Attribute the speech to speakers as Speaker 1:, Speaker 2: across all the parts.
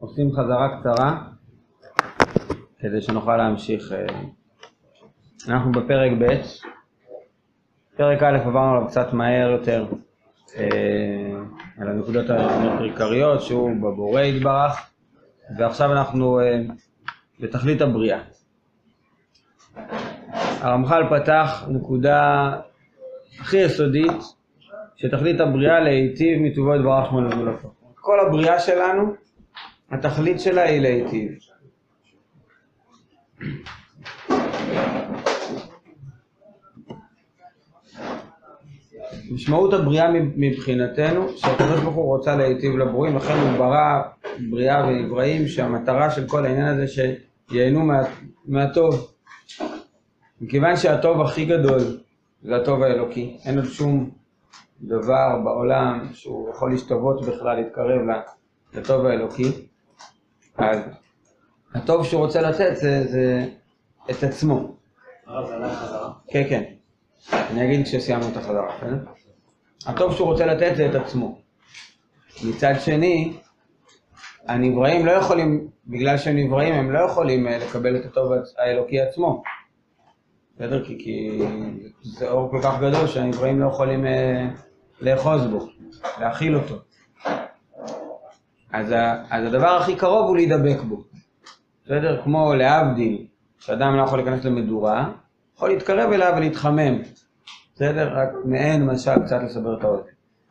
Speaker 1: עושים חזרה קצרה כדי שנוכל להמשיך. אה, אנחנו בפרק ב', פרק א' עברנו עליו קצת מהר יותר, אה, על הנקודות העיקריות שהוא בבורא יתברך, ועכשיו אנחנו אה, בתכלית הבריאה. הרמח"ל פתח נקודה הכי יסודית, שתכלית הבריאה להיטיב מטובו יתברך שמו לגבולתו. כל הבריאה שלנו, התכלית שלה היא להיטיב. משמעות הבריאה מבחינתנו, שהקדוש ברוך הוא רוצה להיטיב לברואים, לכן הוא ברא בריאה ונבראים, שהמטרה של כל העניין הזה שייהנו מה, מהטוב. מכיוון שהטוב הכי גדול זה הטוב האלוקי, אין עוד שום דבר בעולם שהוא יכול להשתוות בכלל, להתקרב לטוב האלוקי, אז הטוב שהוא רוצה לתת זה, זה את עצמו. כן, כן. אני אגיד כשסיימנו את החזרה, בסדר? הטוב שהוא רוצה לתת זה את עצמו. מצד שני, הנבראים לא יכולים, בגלל שהם נבראים, הם לא יכולים אה, לקבל את הטוב האלוקי עצמו. בסדר? כי, כי זה אור כל כך גדול שהנבראים לא יכולים אה, לאחוז בו, להכיל אותו. אז, ה, אז הדבר הכי קרוב הוא להידבק בו. בסדר? כמו להבדיל, שאדם לא יכול להיכנס למדורה, יכול להתקרב אליו ולהתחמם. בסדר? רק מעין משל קצת לסבר את האוזן.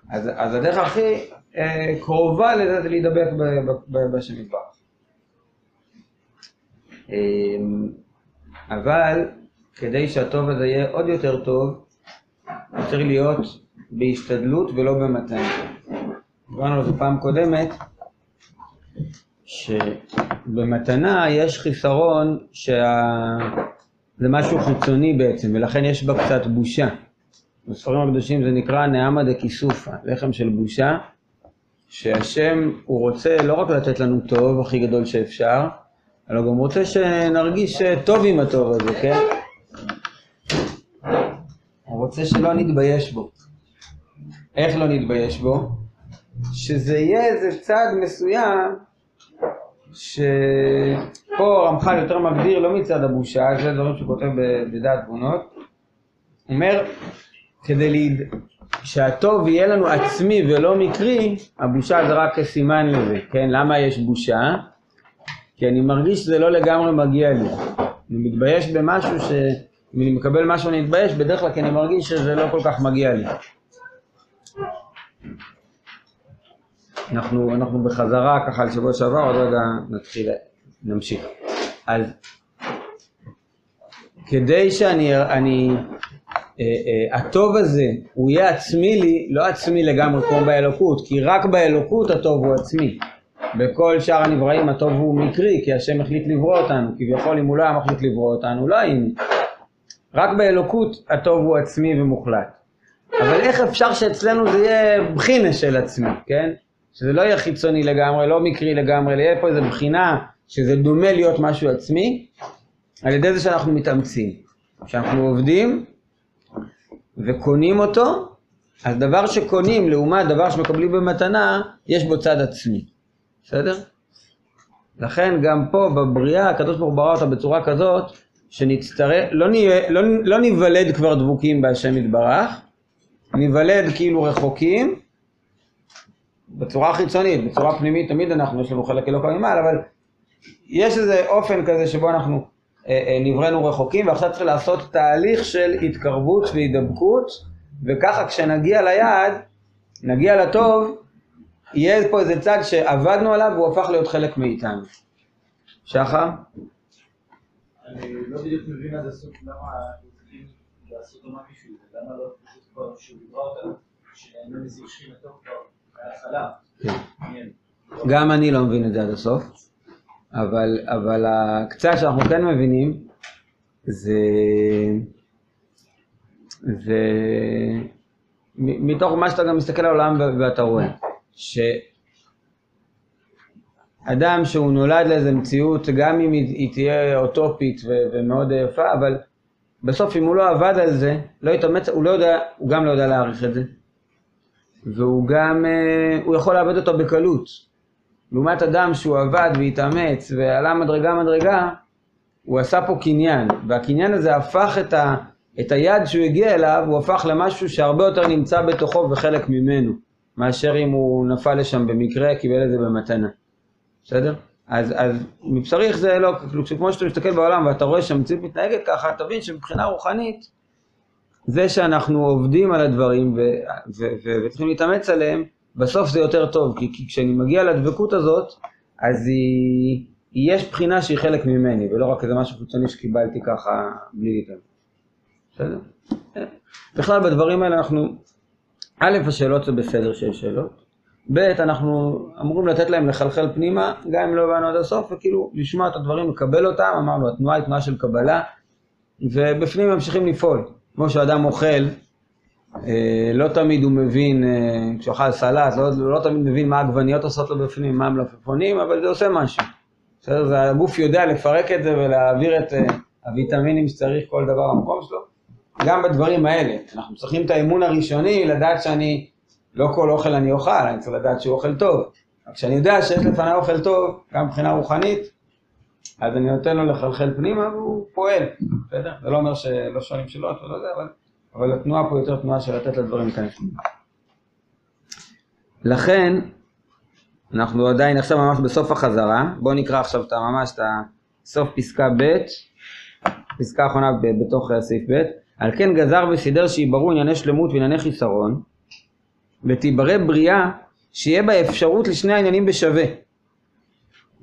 Speaker 1: אז, אז הדרך הכי אה, קרובה לזה זה להידבק בשם יתברך. אה, אבל כדי שהטוב הזה יהיה עוד יותר טוב, הוא צריך להיות בהשתדלות ולא במתן. דיברנו על זה פעם קודמת, שבמתנה יש חיסרון שזה משהו חיצוני בעצם, ולכן יש בה קצת בושה. בספרים הקדושים זה נקרא נעמה דקיסופה, לחם של בושה, שהשם הוא רוצה לא רק לתת לנו טוב, הכי גדול שאפשר, אלא גם רוצה שנרגיש טוב עם הטוב הזה, כן? הוא רוצה שלא נתבייש בו. איך לא נתבייש בו? שזה יהיה איזה צד מסוים שפה רמח"ל יותר מגדיר לא מצד הבושה, זה דברים שהוא כותב בדעת תבונות. אומר, כדי להד... שהטוב יהיה לנו עצמי ולא מקרי, הבושה זה רק סימן לזה, כן? למה יש בושה? כי אני מרגיש שזה לא לגמרי מגיע לי. אני מתבייש במשהו ש... אם אני מקבל משהו אני מתבייש, בדרך כלל כי אני מרגיש שזה לא כל כך מגיע לי. אנחנו, אנחנו בחזרה ככה לשבוע שעבר, עוד רגע נתחיל, נמשיך. אז כדי שאני, אני, אה, אה, הטוב הזה הוא יהיה עצמי לי, לא עצמי לגמרי כמו באלוקות, כי רק באלוקות הטוב הוא עצמי. בכל שאר הנבראים הטוב הוא מקרי, כי השם החליט לברוא אותנו, כביכול אם הוא לא היה מחליט לברוא אותנו, לא היינו. רק באלוקות הטוב הוא עצמי ומוחלט. אבל איך אפשר שאצלנו זה יהיה בחינה של עצמי, כן? שזה לא יהיה חיצוני לגמרי, לא מקרי לגמרי, אלא יהיה פה איזו בחינה שזה דומה להיות משהו עצמי, על ידי זה שאנחנו מתאמצים. כשאנחנו עובדים וקונים אותו, אז דבר שקונים לעומת דבר שמקבלים במתנה, יש בו צד עצמי. בסדר? לכן גם פה בבריאה, הקדוש ברוך הוא ברא אותה בצורה כזאת, שנצטרך, לא, לא, לא ניוולד כבר דבוקים בהשם יתברך, ניוולד כאילו רחוקים, בצורה חיצונית, בצורה פנימית תמיד אנחנו, יש לנו חלק אלוקא ממעל, אבל יש איזה אופן כזה שבו אנחנו אה, אה, נבראנו רחוקים, ועכשיו צריך לעשות תהליך של התקרבות והידבקות, וככה כשנגיע ליעד, נגיע לטוב, יהיה פה איזה צד שעבדנו עליו והוא הפך להיות חלק מאיתנו. שחר?
Speaker 2: אני לא בדיוק מבין עד הסוף למה צריכים לעשות לו מישהו, למה לא פשוט כבר שהוא דיברה אותנו, שנהנה מזה שכינתו כבר מההתחלה.
Speaker 1: גם אני לא מבין את זה עד הסוף, אבל, אבל הקצת שאנחנו כן מבינים זה, זה מתוך מה שאתה גם מסתכל על העולם ואתה רואה, שאדם שהוא נולד לאיזה מציאות, גם אם היא תהיה אוטופית ומאוד יפה, אבל בסוף אם הוא לא עבד על זה, לא התאמץ, הוא לא יודע, הוא גם לא יודע להעריך את זה. והוא גם, אה, הוא יכול לאבד אותו בקלות. לעומת אדם שהוא עבד והתאמץ ועלה מדרגה מדרגה, הוא עשה פה קניין, והקניין הזה הפך את, ה, את היד שהוא הגיע אליו, הוא הפך למשהו שהרבה יותר נמצא בתוכו וחלק ממנו, מאשר אם הוא נפל לשם במקרה, קיבל את זה במתנה. בסדר? אז, אז מבשריך זה לא, כאילו כמו שאתה מסתכל בעולם ואתה רואה שהמציאות מתנהגת ככה, תבין שמבחינה רוחנית, זה שאנחנו עובדים על הדברים וצריכים להתאמץ עליהם, בסוף זה יותר טוב, כי, כי כשאני מגיע לדבקות הזאת, אז היא, יש בחינה שהיא חלק ממני, ולא רק איזה משהו חיצוני שקיבלתי ככה בלי להתאמץ. בסדר? בכלל בדברים האלה אנחנו, א', השאלות זה בסדר שיש שאלות, ב', אנחנו אמורים לתת להם לחלחל פנימה, גם אם לא הבנו עד הסוף, וכאילו לשמוע את הדברים, לקבל אותם, אמרנו, התנועה היא תנועה של קבלה, ובפנים ממשיכים לפעול. כמו שאדם אוכל, אה, לא תמיד הוא מבין, אה, כשהוא אכל סלט, לא, לא תמיד מבין מה העגבניות עושות לו בפנים, מה המלפפונים, אבל זה עושה משהו. בסדר? זה הגוף יודע לפרק את זה ולהעביר את אה, הוויטמינים שצריך כל דבר במקום שלו. גם בדברים האלה, אנחנו צריכים את האמון הראשוני, לדעת שאני, לא כל אוכל אני אוכל, אני צריך לדעת שהוא אוכל טוב. כשאני יודע שיש לפניי אוכל טוב, גם מבחינה רוחנית, אז אני נותן לו לחלחל פנימה והוא פועל, בסדר? זה לא אומר שלא שואלים שאלות ולא זה, אבל, אבל התנועה פה יותר תנועה של לתת לדברים להיכנס פנימה. לכן, אנחנו עדיין עכשיו ממש בסוף החזרה, בואו נקרא עכשיו את ממש את סוף פסקה ב', פסקה אחרונה בתוך סעיף ב', על כן גזר וסידר שיבררו ענייני שלמות וענייני חיסרון, ותיברא בריאה שיהיה בה אפשרות לשני העניינים בשווה.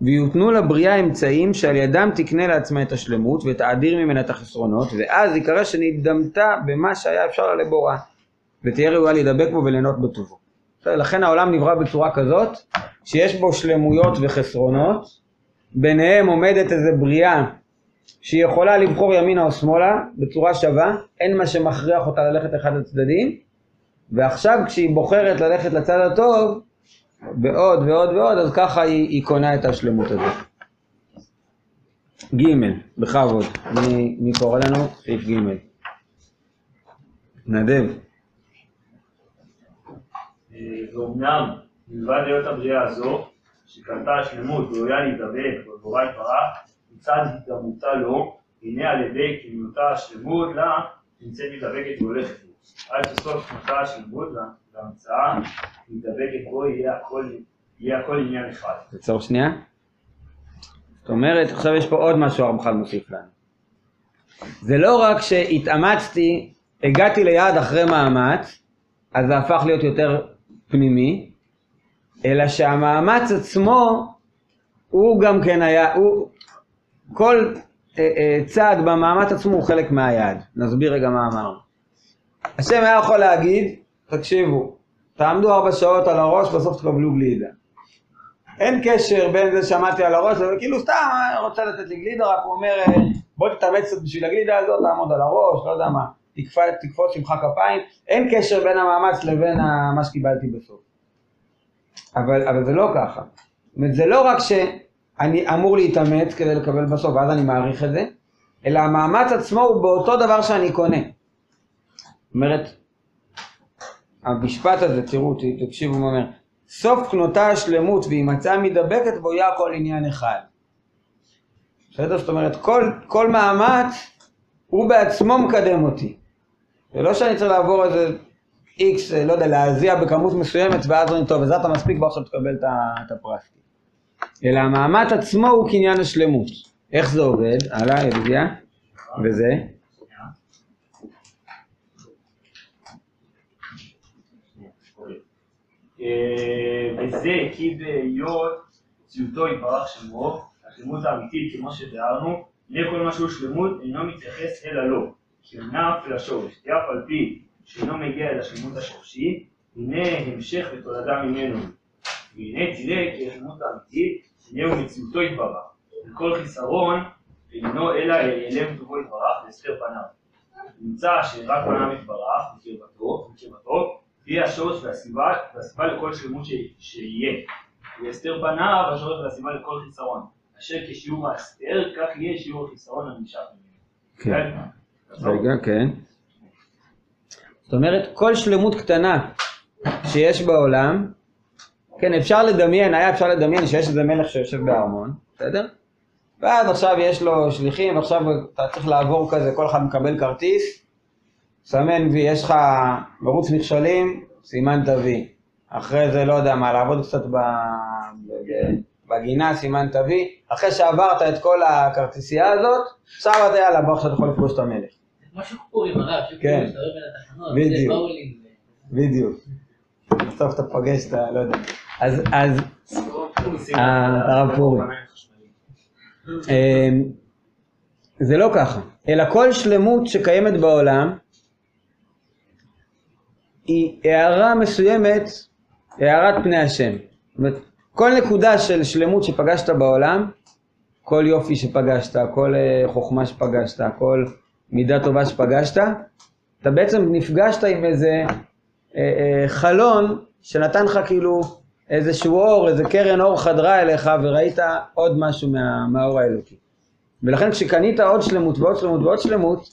Speaker 1: ויותנו לבריאה אמצעים שעל ידם תקנה לעצמה את השלמות ותאדיר ממנה את החסרונות ואז יקרא שנדמתה במה שהיה אפשר לה לבורא ותהיה ראויה להידבק בו וליהנות בטובו. לכן העולם נברא בצורה כזאת שיש בו שלמויות וחסרונות ביניהם עומדת איזה בריאה שהיא יכולה לבחור ימינה או שמאלה בצורה שווה אין מה שמכריח אותה ללכת אחד לצדדים ועכשיו כשהיא בוחרת ללכת לצד הטוב ועוד ועוד ועוד, אז ככה היא, היא קונה את השלמות הזאת. ג', בכבוד, מי, מי קורא לנו? סעיף ג'. נדב.
Speaker 3: ואומנם, מלבד להיות הבריאה הזו, שקנתה השלמות וראויה להידבק בבורא יתברך, מצד התגמותה לו, הנה על ידי כמילותה השלמות לה, נמצאת מתדבקת והולכת לו. עד שסוף קנתה השלמות והמצאה מתדבקת בו, יהיה הכל עניין אחד.
Speaker 1: תעצור שנייה. זאת אומרת, עכשיו יש פה עוד משהו הרמח"ל מוסיף לנו. זה לא רק שהתאמצתי, הגעתי ליעד אחרי מאמץ, אז זה הפך להיות יותר פנימי, אלא שהמאמץ עצמו, הוא גם כן היה, הוא, כל אה, אה, צעד במאמץ עצמו הוא חלק מהיעד. נסביר רגע מה אמרנו. השם היה יכול להגיד, תקשיבו, תעמדו ארבע שעות על הראש, בסוף תקבלו גלידה. אין קשר בין זה שעמדתי על הראש, זה כאילו סתם רוצה לתת לי גלידה, רק הוא אומר, בוא תתאמץ קצת בשביל הגלידה הזאת, תעמוד על הראש, לא יודע מה, תקפוץ שמך כפיים, אין קשר בין המאמץ לבין מה שקיבלתי בסוף. אבל, אבל זה לא ככה. זאת אומרת, זה לא רק שאני אמור להתאמץ כדי לקבל בסוף, ואז אני מעריך את זה, אלא המאמץ עצמו הוא באותו דבר שאני קונה. אומרת, המשפט הזה, תראו, תקשיבו מה אומר, סוף קנותה השלמות והיא מצאה מדבקת בו יהיה הכל עניין אחד. בסדר? זאת אומרת, כל, כל מאמץ הוא בעצמו מקדם אותי. זה לא שאני צריך לעבור איזה איקס, לא יודע, להזיע בכמות מסוימת ואז אומרים, טוב, אז אתה מספיק בוא עכשיו תקבל את הפרס. אלא המאמץ עצמו הוא קניין השלמות. איך זה עובד? הלאה, ידידיה. וזה?
Speaker 3: וזה כי בהיות ציותו יתברך שמו, השלמות האמיתית כמו שתיארנו, הנה כל מה שהוא שלמות אינו מתייחס אלא לו, כי הוא נף לשורש, כי אף על פי שאינו מגיע אל השלמות השורשי, הנה המשך ותולדה ממנו. והנה תראה כי השלמות האמיתית, הוא מציאותו יתברך, וכל חיסרון אינו אלא אליהם טובו יתברך והסתר פניו. נמצא שרק פניו יתברך בקרבתו, בקרבתו היא השורש והסיבה, והסיבה לכל שלמות שיהיה. והסתר פניו השורש והסיבה לכל חיסרון. אשר כשיעור ההסתר, כך יהיה שיעור החיסרון הנמשך ממנו.
Speaker 1: כן. רגע, כן. זאת אומרת, כל שלמות קטנה שיש בעולם, כן, אפשר לדמיין, היה אפשר לדמיין שיש איזה מלך שיושב בארמון, בסדר? ואז עכשיו יש לו שליחים, ועכשיו אתה צריך לעבור כזה, כל אחד מקבל כרטיס, סמן וי, יש לך מרוץ מכשולים, סימנת וי. אחרי זה, לא יודע מה, לעבוד קצת ב... בגינה, סימנת וי. אחרי שעברת את כל הכרטיסייה הזאת, עכשיו אתה יאללה, בוא עכשיו יכול לפגוש את המלך.
Speaker 4: כמו שחורים הרב,
Speaker 1: כן.
Speaker 4: שחורים מסתובב בין התחנות,
Speaker 1: בדיוק.
Speaker 4: זה.
Speaker 1: בדיוק. בסוף אתה פוגש את ה... לא יודע. אז, אז, אה, הרב פורים. אמ, זה לא ככה, אלא כל שלמות שקיימת בעולם היא הערה מסוימת, הערת פני השם. זאת אומרת, כל נקודה של שלמות שפגשת בעולם, כל יופי שפגשת, כל אה, חוכמה שפגשת, כל מידה טובה שפגשת, אתה בעצם נפגשת עם איזה אה, אה, חלון שנתן לך כאילו איזשהו אור, איזה קרן אור חדרה אליך וראית עוד משהו מה, מהאור האלוקי. ולכן כשקנית עוד שלמות ועוד שלמות ועוד שלמות,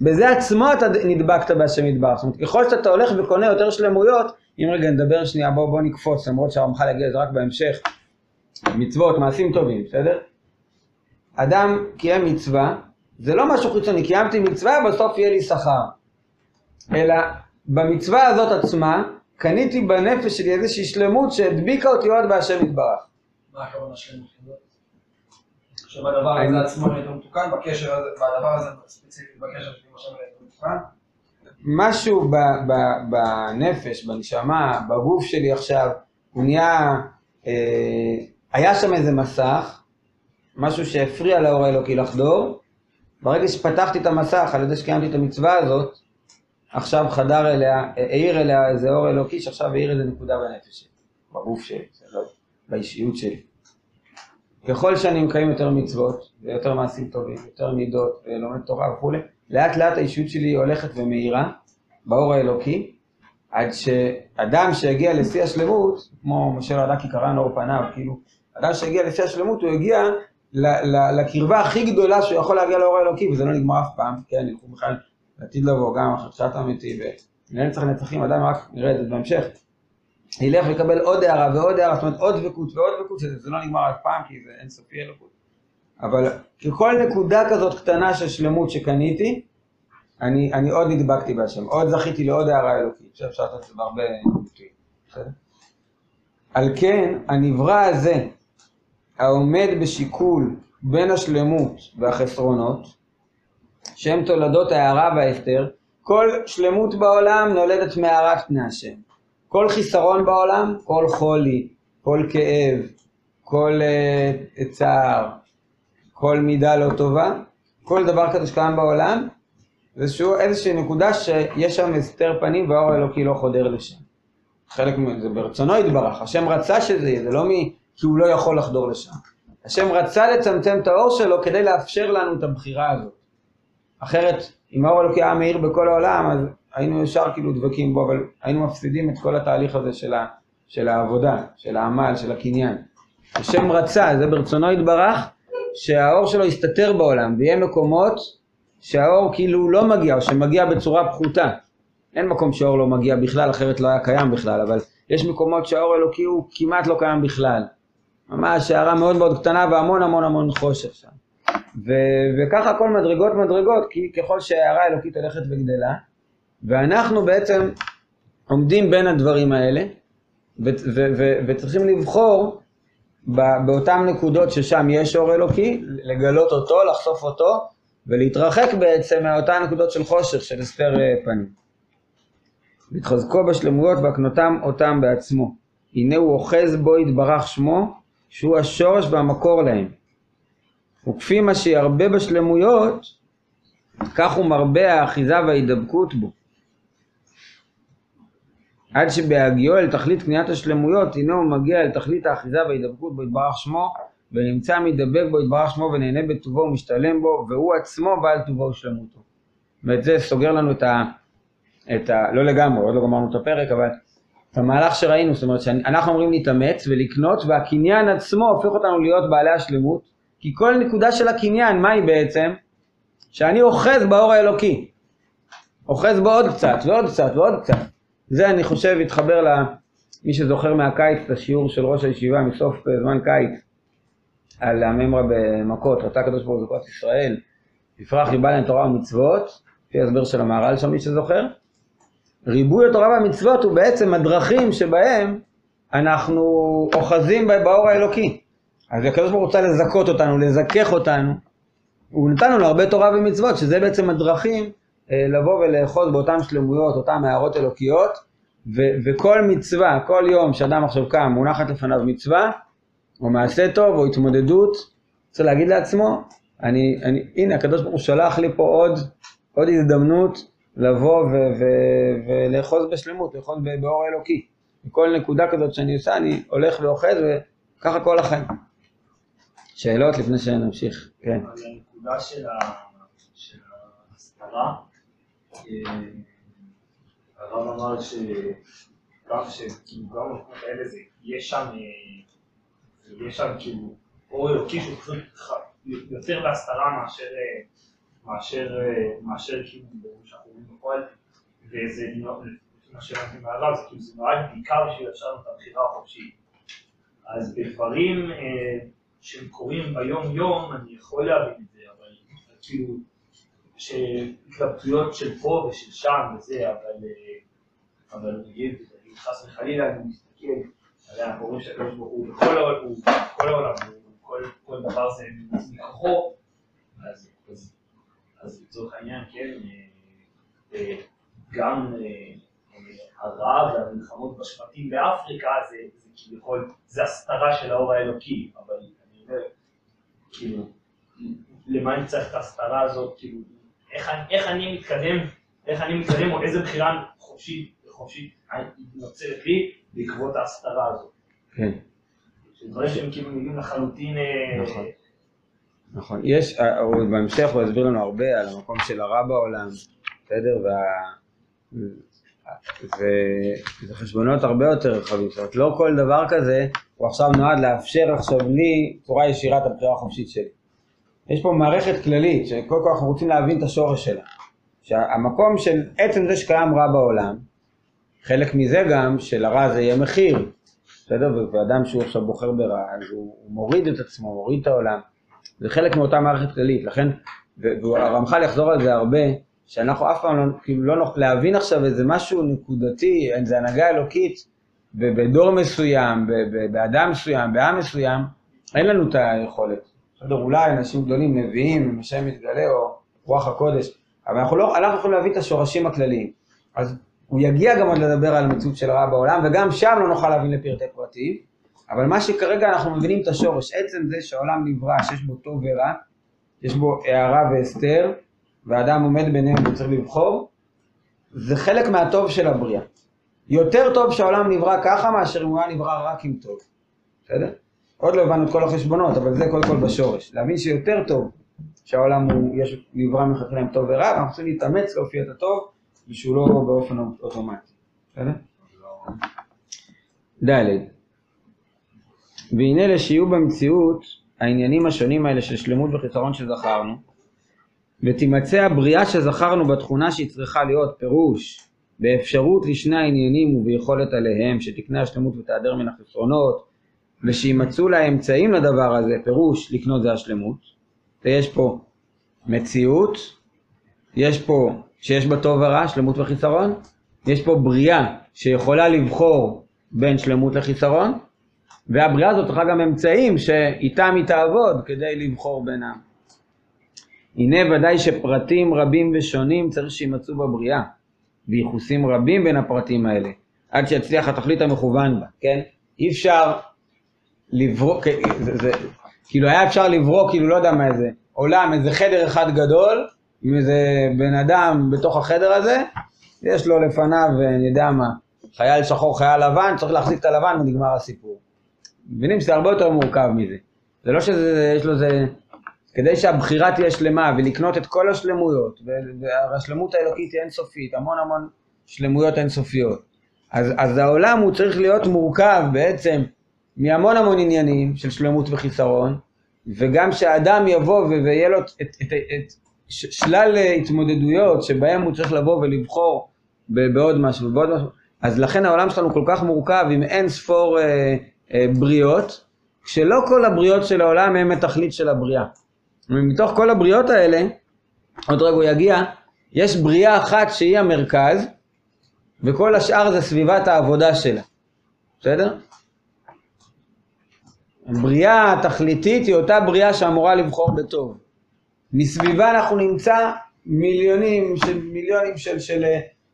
Speaker 1: בזה עצמו אתה נדבקת בהשם יתברך. זאת אומרת, ככל שאתה הולך וקונה יותר שלמויות, אם רגע נדבר שנייה, בוא, בוא נקפוץ, למרות שהרמח"ל יגיע לזה רק בהמשך, מצוות, מעשים טובים, בסדר? אדם קיים מצווה, זה לא משהו חיצוני, קיימתי מצווה, בסוף יהיה לי שכר. אלא במצווה הזאת עצמה, קניתי בנפש שלי איזושהי שלמות שהדביקה אותי עוד בהשם יתברך.
Speaker 5: מה הכוונה חינוך? שבדבר הזה עצמו נהיה יותר מתוקן, בקשר הזה, בדבר הזה ספציפית, בקשר שלי עם השם נהיה יותר מתוקן.
Speaker 1: משהו ב, ב, בנפש, בנשמה, בגוף שלי עכשיו, הוא נהיה, אה, היה שם איזה מסך, משהו שהפריע לאור האלוקי לחדור, ברגע שפתחתי את המסך על ידי שקיימתי את המצווה הזאת, עכשיו חדר אליה, העיר אליה איזה אור אלוקי שעכשיו העיר איזה נקודה בנפש שלי, בגוף שלי, לא- באישיות שלי. ככל שאני מקיים יותר מצוות, ויותר מעשים טובים, יותר מידות, ולומד תורה וכולי, לאט לאט האישיות שלי הולכת ומאירה באור האלוקי, עד שאדם שהגיע לשיא השלמות, כמו משה לא כי קרן אור פניו, כאילו, אדם שהגיע לשיא השלמות, הוא הגיע לקרבה הכי גדולה שהוא יכול להגיע לאור האלוקי, וזה לא נגמר אף פעם, כן, ילכו בכלל לעתיד לבוא, גם שעת אמיתי, ולנצח נצחים, עדיין רק נראה את זה בהמשך. ילך ויקבל עוד הערה ועוד הערה, זאת אומרת עוד דבקות ועוד דבקות, שזה זה לא נגמר אף פעם, כי זה אינסופי אלוקות. אבל ככל נקודה כזאת קטנה של שלמות שקניתי, אני, אני עוד נדבקתי בהשם, עוד זכיתי לעוד הערה אלוקית, עכשיו אפשר לעשות את זה בהרבה ביטויים, בסדר? על כן, הנברא הזה, העומד בשיקול בין השלמות והחסרונות, שהם תולדות ההערה וההסתר, כל שלמות בעולם נולדת מהערת פני השם. כל חיסרון בעולם, כל חולי, כל כאב, כל uh, צער, כל מידה לא טובה, כל דבר כזה שקיים בעולם, זה איזושהי נקודה שיש שם הסתר פנים והאור האלוקי לא חודר לשם. חלק מזה ברצונו יתברך, השם רצה שזה יהיה, זה לא מי כי הוא לא יכול לחדור לשם. השם רצה לצמצם את האור שלו כדי לאפשר לנו את הבחירה הזאת. אחרת, אם האור האלוקי היה מאיר בכל העולם, אז היינו ישר כאילו דבקים בו, אבל היינו מפסידים את כל התהליך הזה של, ה, של העבודה, של העמל, של הקניין. השם רצה, זה ברצונו יתברך, שהאור שלו יסתתר בעולם, ויהיה מקומות שהאור כאילו לא מגיע, או שמגיע בצורה פחותה. אין מקום שהאור לא מגיע בכלל, אחרת לא היה קיים בכלל, אבל יש מקומות שהאור האלוקי הוא כמעט לא קיים בכלל. ממש הערה מאוד מאוד קטנה והמון המון המון חושך שם. ו- וככה הכל מדרגות מדרגות, כי ככל שההערה האלוקית הולכת וגדלה, ואנחנו בעצם עומדים בין הדברים האלה, ו- ו- ו- וצריכים לבחור באותן נקודות ששם יש אור אלוקי, לגלות אותו, לחשוף אותו, ולהתרחק בעצם מאותן נקודות של חושך, של הסתר אה, פנים. להתחזקו בשלמויות והקנותם אותם בעצמו. הנה הוא אוחז בו יתברך שמו, שהוא השורש והמקור להם. וכפי מה שירבה בשלמויות, כך הוא מרבה האחיזה וההידבקות בו. עד שבהגיעו אל תכלית קניית השלמויות, הנה הוא מגיע אל תכלית האחיזה וההידבקות בו יתברך שמו, ונמצא מתדבק בו יתברך שמו ונהנה בטובו ומשתלם בו, והוא עצמו בעל טובו ושלמותו. ואת זה סוגר לנו את ה... את ה... לא לגמרי, עוד לא גמרנו את הפרק, אבל את המהלך שראינו, זאת אומרת שאנחנו אומרים להתאמץ ולקנות, והקניין עצמו הופך אותנו להיות בעלי השלמות, כי כל נקודה של הקניין, מהי בעצם? שאני אוחז באור האלוקי. אוחז בו עוד קצת ועוד קצת ועוד קצת. זה אני חושב יתחבר ל, מי שזוכר מהקיץ את השיעור של ראש הישיבה מסוף אה, זמן קיץ על הממרה במכות, רצה הקדוש ברוך הוא זכות ישראל, יפרח ריבה להם תורה ומצוות, לפי ההסבר של המהר"ל שם מי שזוכר. ריבוי התורה והמצוות הוא בעצם הדרכים שבהם אנחנו אוחזים באור האלוקי. אז הקדוש ברוך הוא רוצה לזכות אותנו, לזכך אותנו. הוא נתן לנו הרבה תורה ומצוות, שזה בעצם הדרכים לבוא ולאחוז באותן שלמויות, אותן הערות אלוקיות, ו- וכל מצווה, כל יום שאדם עכשיו קם, מונחת לפניו מצווה, או מעשה טוב, או התמודדות, צריך להגיד לעצמו, אני, אני, הנה הקדוש ברוך הוא שלח לי פה עוד, עוד הזדמנות לבוא ו- ו- ולאחוז בשלמות, לאחוז באור האלוקי. וכל נקודה כזאת שאני עושה, אני הולך ואוחז, וככה כל החיים. שאלות לפני שנמשיך, כן.
Speaker 3: הנקודה של ההסתרה, אה, הרב אמר שגם שכאילו גם במקומות האלה זה, יש שם, אה, יש שם כאילו אור אלוקי שהוא פשוט יותר בהסתרה מאשר, אה, מאשר, אה, מאשר כאילו שאנחנו רואים בפועל, וזה מה שהבנתי מהרב, זה כאילו זה נועד בעיקר בשביל לאפשר לנו את הבחירה החופשית. אז בדברים אה, שהם קורים ביום יום, אני יכול להבין את זה, אבל כאילו, שהתלבטויות של פה ושל שם וזה, אבל, אה, נגיד, נגיד, חס וחלילה, אני מסתכל, הרי אנחנו רואים שהקדוש ברוך הוא בכל העולם, כל, דבר זה מכוחו, אז, לצורך העניין, כן, אה, אה, גם הרעב והמלחמות בשבטים באפריקה זה כביכול, זה הסתרה של האור האלוקי, אבל אני אומר, כאילו, למה אני צריך את ההסתרה הזאת, כאילו, איך, איך אני מתקדם, איך אני מתקדם, או איזה בחירה חופשית, חופשית נוצרת לי בעקבות ההסתרה הזאת.
Speaker 1: כן,
Speaker 3: דברים שהם כאילו נראים לחלוטין... אה,
Speaker 1: נכון. נכון. יש, אה, בהמשך הוא יסביר לנו הרבה על המקום של הרע בעולם, בסדר? וה... וזה חשבונות הרבה יותר רחבים, זאת אומרת לא כל דבר כזה הוא עכשיו נועד לאפשר עכשיו לי צורה ישירה את הבחירה החופשית שלי. יש פה מערכת כללית שקודם כל אנחנו רוצים להבין את השורש שלה. שהמקום של עצם זה שקיים רע בעולם, חלק מזה גם שלרע זה יהיה מחיר, בסדר? ואדם שהוא עכשיו בוחר ברע, אז הוא, מוריד את עצמו, מוריד את העולם. זה חלק מאותה מערכת כללית, לכן, והרמח"ל יחזור על זה הרבה, שאנחנו אף פעם לא, כאילו לא נוכל להבין עכשיו איזה משהו נקודתי, איזה הנהגה אלוקית, בדור מסוים, באדם מסוים, בעם מסוים, אין לנו את היכולת. בסדר, אולי אנשים גדולים, נביאים, אם השם מתגלה, או רוח הקודש, אבל אנחנו לא, אנחנו יכולים להבין את השורשים הכלליים. אז הוא יגיע גם עוד לדבר על מציאות של רע בעולם, וגם שם לא נוכל להבין לפרטי פרטים, אבל מה שכרגע אנחנו מבינים את השורש, עצם זה שהעולם נברא, שיש בו טוב ורע, יש בו הערה והסתר, והאדם עומד ביניהם וצריך לבחור, זה חלק מהטוב של הבריאה. יותר טוב שהעולם נברא ככה מאשר אם הוא היה נברא רק עם טוב, בסדר? עוד לא הבנו את כל החשבונות, אבל זה קודם כל בשורש. להבין שיותר טוב שהעולם הוא, יש, נברא מלכתחילה עם טוב ורע, ואנחנו צריכים להתאמץ להופיע את הטוב, ושהוא לא באופן אוטומטי, בסדר? ד' והנה לשיעור במציאות העניינים השונים האלה של שלמות וחיסרון שזכרנו, ותימצא הבריאה שזכרנו בתכונה שהיא צריכה להיות פירוש באפשרות לשני העניינים וביכולת עליהם שתקנה השלמות ותעדר מן החסרונות ושימצאו לה אמצעים לדבר הזה פירוש לקנות זה השלמות. ויש פה מציאות יש פה שיש בה טוב ורע שלמות וחיסרון. יש פה בריאה שיכולה לבחור בין שלמות לחיסרון והבריאה הזאת צריכה גם אמצעים שאיתם היא תעבוד כדי לבחור בינם. הנה ודאי שפרטים רבים ושונים צריך שימצאו בבריאה, וייחוסים רבים בין הפרטים האלה, עד שיצליח התכלית המכוון בה, כן? אי אפשר לברוא, זה, זה, כאילו היה אפשר לברוא, כאילו לא יודע מה זה, עולם, איזה חדר אחד גדול, עם איזה בן אדם בתוך החדר הזה, יש לו לפניו, אני יודע מה, חייל שחור, חייל לבן, צריך להחזיק את הלבן ונגמר הסיפור. מבינים שזה הרבה יותר מורכב מזה. זה לא שיש לו איזה... כדי שהבחירה תהיה שלמה ולקנות את כל השלמויות, והשלמות האלוקית היא אינסופית, המון המון שלמויות אינסופיות. אז, אז העולם הוא צריך להיות מורכב בעצם מהמון המון עניינים של שלמות וחיסרון, וגם שהאדם יבוא ויהיה לו את, את, את, את שלל התמודדויות שבהם הוא צריך לבוא ולבחור בעוד משהו, בעוד משהו. אז לכן העולם שלנו כל כך מורכב עם אין ספור אה, אה, בריאות, כשלא כל הבריאות של העולם הם התכלית של הבריאה. ומתוך כל הבריאות האלה, עוד רגע הוא יגיע, יש בריאה אחת שהיא המרכז, וכל השאר זה סביבת העבודה שלה. בסדר? הבריאה התכליתית היא אותה בריאה שאמורה לבחור בטוב. מסביבה אנחנו נמצא מיליונים של, מיליונים של, של,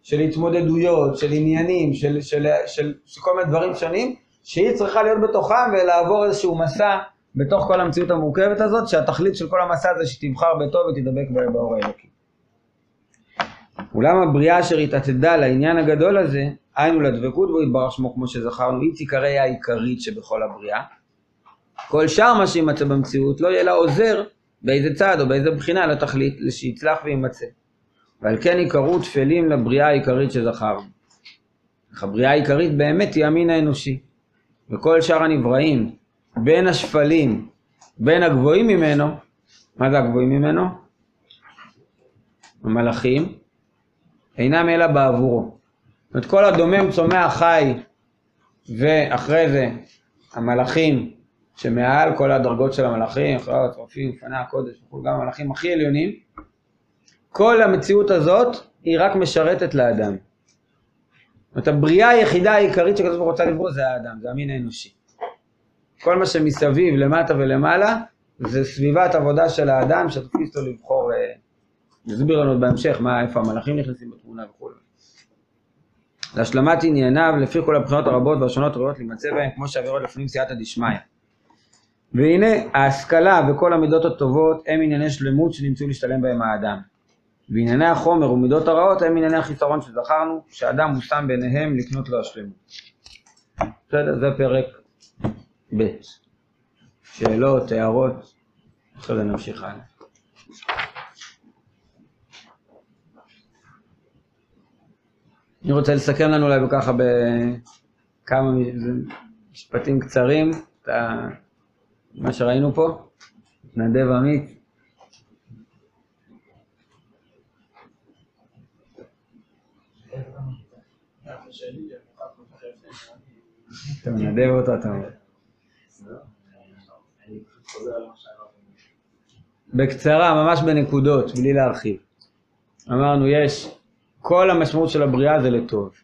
Speaker 1: של התמודדויות, של עניינים, של, של, של, של כל מיני דברים שונים, שהיא צריכה להיות בתוכם ולעבור איזשהו מסע בתוך כל המציאות המורכבת הזאת, שהתכלית של כל המסע זה שתבחר בטוב ותדבק באור האלוקי. אולם הבריאה אשר התעתדה לעניין הגדול הזה, היינו לדבקות בו יתברך שמו כמו שזכרנו, היא תיקרא העיקרית שבכל הבריאה. כל שאר מה שימצא במציאות לא יהיה לה עוזר באיזה צד או באיזה בחינה לתכלית, שיצלח ויימצא. ועל כן יקראו תפלים לבריאה העיקרית שזכרנו. אך הבריאה העיקרית באמת היא המין האנושי. וכל שאר הנבראים, בין השפלים, בין הגבוהים ממנו, מה זה הגבוהים ממנו? המלאכים, אינם אלא בעבורו. זאת אומרת, כל הדומם צומח חי, ואחרי זה המלאכים שמעל כל הדרגות של המלאכים, אחרות, צרפים, פני הקודש, וכו', גם המלאכים הכי עליונים, כל המציאות הזאת היא רק משרתת לאדם. זאת אומרת, הבריאה היחידה העיקרית שקדוש ברוך הוא רוצה לברוא זה האדם, זה המין האנושי. כל מה שמסביב, למטה ולמעלה, זה סביבת עבודה של האדם שתפקיד אותו לבחור, אה, נסביר לנו בהמשך מה, איפה המלאכים נכנסים בתמונה וכו'. להשלמת ענייניו, לפי כל הבחינות הרבות והשונות ראויות להימצא בהם, כמו שעבירות לפנים סייעתא דשמיא. והנה ההשכלה וכל המידות הטובות הם ענייני שלמות שנמצאו להשתלם בהם האדם. וענייני החומר ומידות הרעות הם ענייני החיסרון שזכרנו, שאדם מושם ביניהם לקנות לו השלמות. בסדר, זה פרק ב'. שאלות, הערות, אחרי זה נמשיך הלאה. אני רוצה לסכם לנו אולי ככה בכמה משפטים קצרים את מה שראינו פה. נדב עמית. אתה מנדב אותו, אתה אומר. בקצרה, ממש בנקודות, בלי להרחיב. אמרנו, יש, כל המשמעות של הבריאה זה לטוב,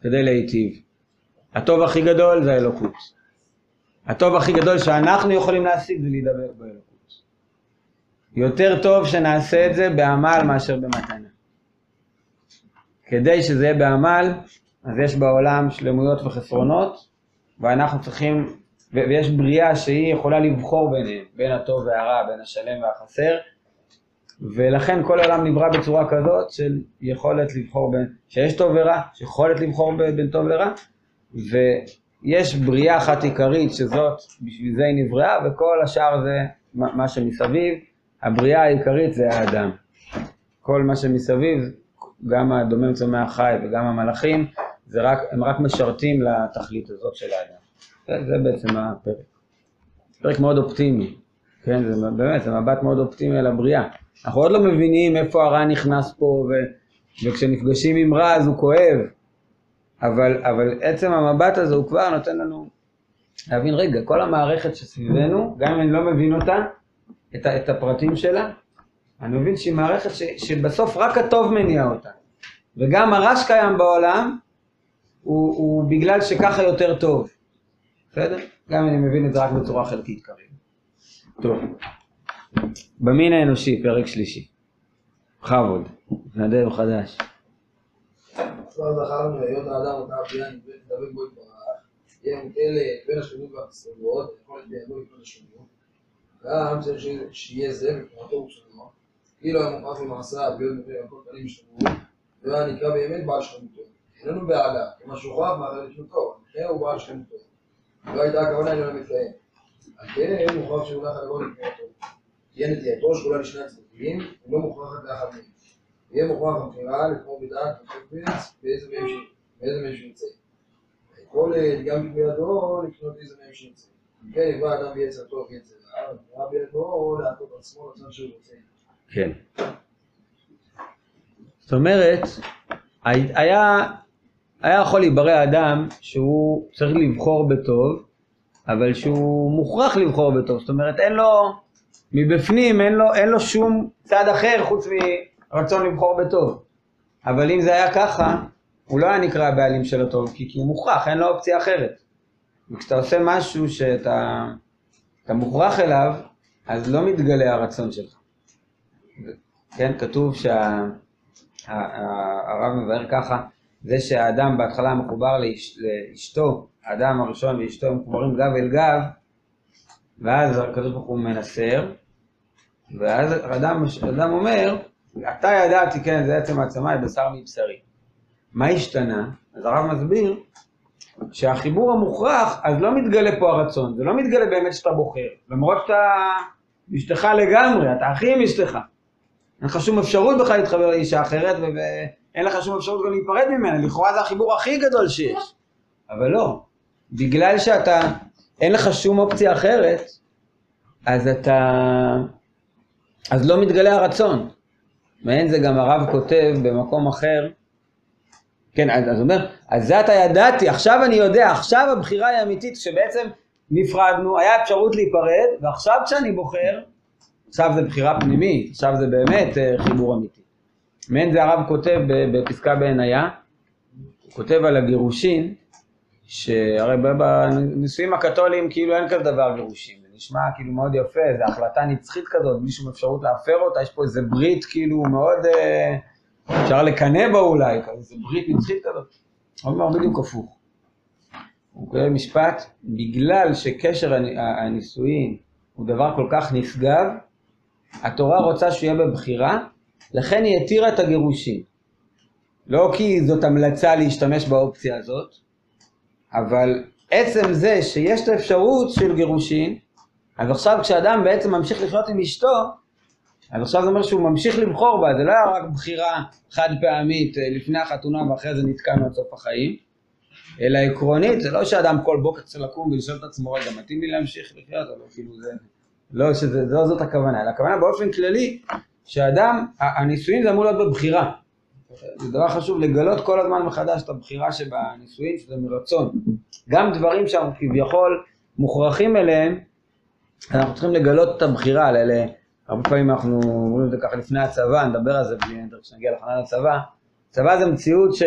Speaker 1: כדי להיטיב. הטוב הכי גדול זה האלוקות. הטוב הכי גדול שאנחנו יכולים להשיג זה להידבק באלוקות. יותר טוב שנעשה את זה בעמל מאשר במתנה. כדי שזה יהיה בעמל, אז יש בעולם שלמויות וחסרונות, ואנחנו צריכים, ויש בריאה שהיא יכולה לבחור ביניהם, בין הטוב והרע, בין השלם והחסר, ולכן כל העולם נברא בצורה כזאת של יכולת לבחור בין, שיש טוב ורע, יש יכולת לבחור בין טוב לרע, ויש בריאה אחת עיקרית שזאת, בשביל זה היא נבראה, וכל השאר זה מה שמסביב, הבריאה העיקרית זה האדם. כל מה שמסביב, גם הדומם צומח חי וגם המלאכים, זה רק, הם רק משרתים לתכלית הזאת של האדם. זה, זה בעצם הפרק. פרק מאוד אופטימי, כן, זה באמת, זה מבט מאוד אופטימי על הבריאה. אנחנו עוד לא מבינים איפה הרע נכנס פה, ו, וכשנפגשים עם רע אז הוא כואב, אבל, אבל עצם המבט הזה הוא כבר נותן לנו להבין, רגע, כל המערכת שסביבנו, גם אם אני לא מבין אותה, את, את הפרטים שלה, אני מבין שהיא מערכת ש, שבסוף רק הטוב מניע אותה. וגם הרע שקיים בעולם, הוא, הוא בגלל שככה יותר טוב. בסדר? גם אני מבין את זה רק בצורה חלקית כרגע. טוב. במין האנושי, פרק שלישי. בכבוד, מתנדב חדש.
Speaker 5: כבר זכרנו היות האדם אותה הבריאה נדבק בו יתברך, יהיה מוטלת בין השלמות והחסרונות, יכולת בידו לקנות השלמות. גם צריך שיהיה זה מבחינתו ושלמו, כאילו היה מוכרח למעשה להיות מבין על כל פנים והיה נקרא באמת בעל שלמותו. איננו בעלה, כמה שהוכרח מאחר לשלמותו, לכן הוא בעל שלמותו. לא הייתה הכוונה איננו מתקיים. על כן מוכרח שהונח על גודל מבחינתו. תהיה נטייתו שקולה לשני הצדדים, ולא מוכרחת לאחד מהם. יהיה מוכרח המכירה לבחור בדעת וחפץ באיזה מהם שירצה. היכולת גם בידו לקנות איזה מהם. אם כן יבוא אדם ביצר טוב יצר רע, ומכירה בידו להטות עצמו לצד שהוא רוצה.
Speaker 1: כן. זאת אומרת, היה, היה יכול להיברא אדם שהוא צריך לבחור בטוב, אבל שהוא מוכרח לבחור בטוב, זאת אומרת אין לו, מבפנים אין לו, אין לו שום צד אחר חוץ מרצון לבחור בטוב. אבל אם זה היה ככה, הוא לא היה נקרא הבעלים של הטוב, כי, כי הוא מוכרח, אין לו אופציה אחרת. וכשאתה עושה משהו שאתה אתה מוכרח אליו, אז לא מתגלה הרצון שלך. כן, כתוב שהרב מבאר ככה, זה שהאדם בהתחלה מחובר לאש, לאשתו, האדם הראשון ואשתו הם מחוברים גב אל גב, ואז הקדוש ברוך הוא מנסר, ואז האדם אומר, אתה ידעתי, כן, זה עצם העצמי, בשר מבשרי. מה השתנה? אז הרב מסביר שהחיבור המוכרח, אז לא מתגלה פה הרצון, זה לא מתגלה באמת שאתה בוחר, למרות שאתה אשתך לגמרי, אתה הכי עם אשתך. אין לך שום אפשרות בכלל להתחבר לאישה אחרת, ואין לך שום אפשרות גם להיפרד ממנה, לכאורה זה החיבור הכי גדול שיש. אבל לא, בגלל שאתה, אין לך שום אופציה אחרת, אז אתה, אז לא מתגלה הרצון. מעין זה גם הרב כותב במקום אחר, כן, אז הוא אומר, אז זה אתה ידעתי, עכשיו אני יודע, עכשיו הבחירה היא אמיתית, כשבעצם נפרדנו, היה אפשרות להיפרד, ועכשיו כשאני בוחר, עכשיו זה בחירה פנימית, עכשיו זה באמת אה, חיבור אמיתי. מעין זה הרב כותב בפסקה בעינייה, הוא כותב על הגירושין, שהרי בנישואים הקתוליים כאילו אין כזה דבר גירושין, נשמע כאילו מאוד יפה, זו החלטה נצחית כזאת, בלי שום אפשרות להפר אותה, יש פה איזה ברית כאילו מאוד, אה, אפשר לקנא בה אולי, איזה ברית נצחית כזאת. אומר בדיוק הפוך. הוא כותב משפט, בגלל שקשר הנישואין הוא דבר כל כך נשגב, התורה רוצה שהוא יהיה בבחירה, לכן היא התירה את הגירושין. לא כי זאת המלצה להשתמש באופציה הזאת, אבל עצם זה שיש את האפשרות של גירושין, אז עכשיו כשאדם בעצם ממשיך לחיות עם אשתו, אז עכשיו זה אומר שהוא ממשיך לבחור בה, זה לא היה רק בחירה חד פעמית אה, לפני החתונה ואחרי זה נתקענו עד סוף החיים, אלא עקרונית, זה לא שאדם כל בוקר צריך לקום ולשאול את עצמו, רגע, מתאים לי להמשיך לחיות, אבל כאילו זה, לא שזה, לא זאת הכוונה, אלא הכוונה באופן כללי, שאדם, הנישואין זה אמור להיות בבחירה. זה דבר חשוב לגלות כל הזמן מחדש את הבחירה שבנישואין, שזה מרצון. גם דברים שאנחנו כביכול מוכרחים אליהם, אנחנו צריכים לגלות את הבחירה על אלה. הרבה פעמים אנחנו אומרים את זה ככה לפני הצבא, נדבר על זה בלי נדר כשנגיע לחנן הצבא. צבא זה מציאות ש...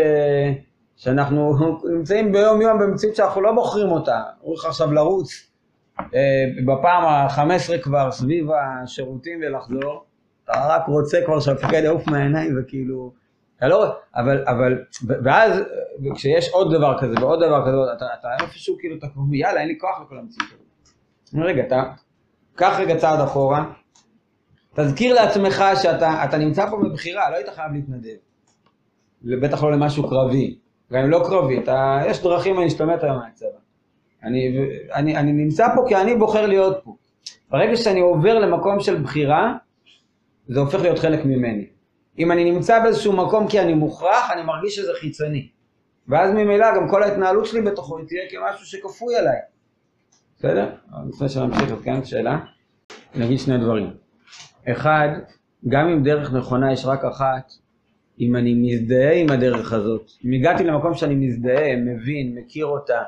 Speaker 1: שאנחנו נמצאים ביום יום במציאות שאנחנו לא בוחרים אותה. אומרים לך עכשיו לרוץ אה, בפעם ה-15 כבר סביב השירותים ולחזור, אתה רק רוצה כבר שהמפקד יעוף מהעיניים וכאילו, אתה לא, אבל, אבל, ואז כשיש עוד דבר כזה ועוד דבר כזה, אתה, אתה איפשהו כאילו, אתה כבר, יאללה, אין לי כוח לכל המציאות הזאת. רגע, אתה, קח רגע צעד אחורה, תזכיר לעצמך שאתה אתה נמצא פה בבחירה, לא היית חייב להתנדב. בטח לא למשהו קרבי. גם אם לא קרבי, אתה, יש דרכים להשתמט היום מהצבא. אני, אני, אני נמצא פה כי אני בוחר להיות פה. ברגע שאני עובר למקום של בחירה, זה הופך להיות חלק ממני. אם אני נמצא באיזשהו מקום כי אני מוכרח, אני מרגיש שזה חיצוני. ואז ממילא גם כל ההתנהלות שלי בתוכו תהיה כמשהו שכפוי עליי. בסדר? לפני שנמשיך, אז כן, שאלה. נגיד שני דברים. אחד, גם אם דרך נכונה יש רק אחת, אם אני מזדהה עם הדרך הזאת, אם הגעתי למקום שאני מזדהה, מבין, מכיר אותה,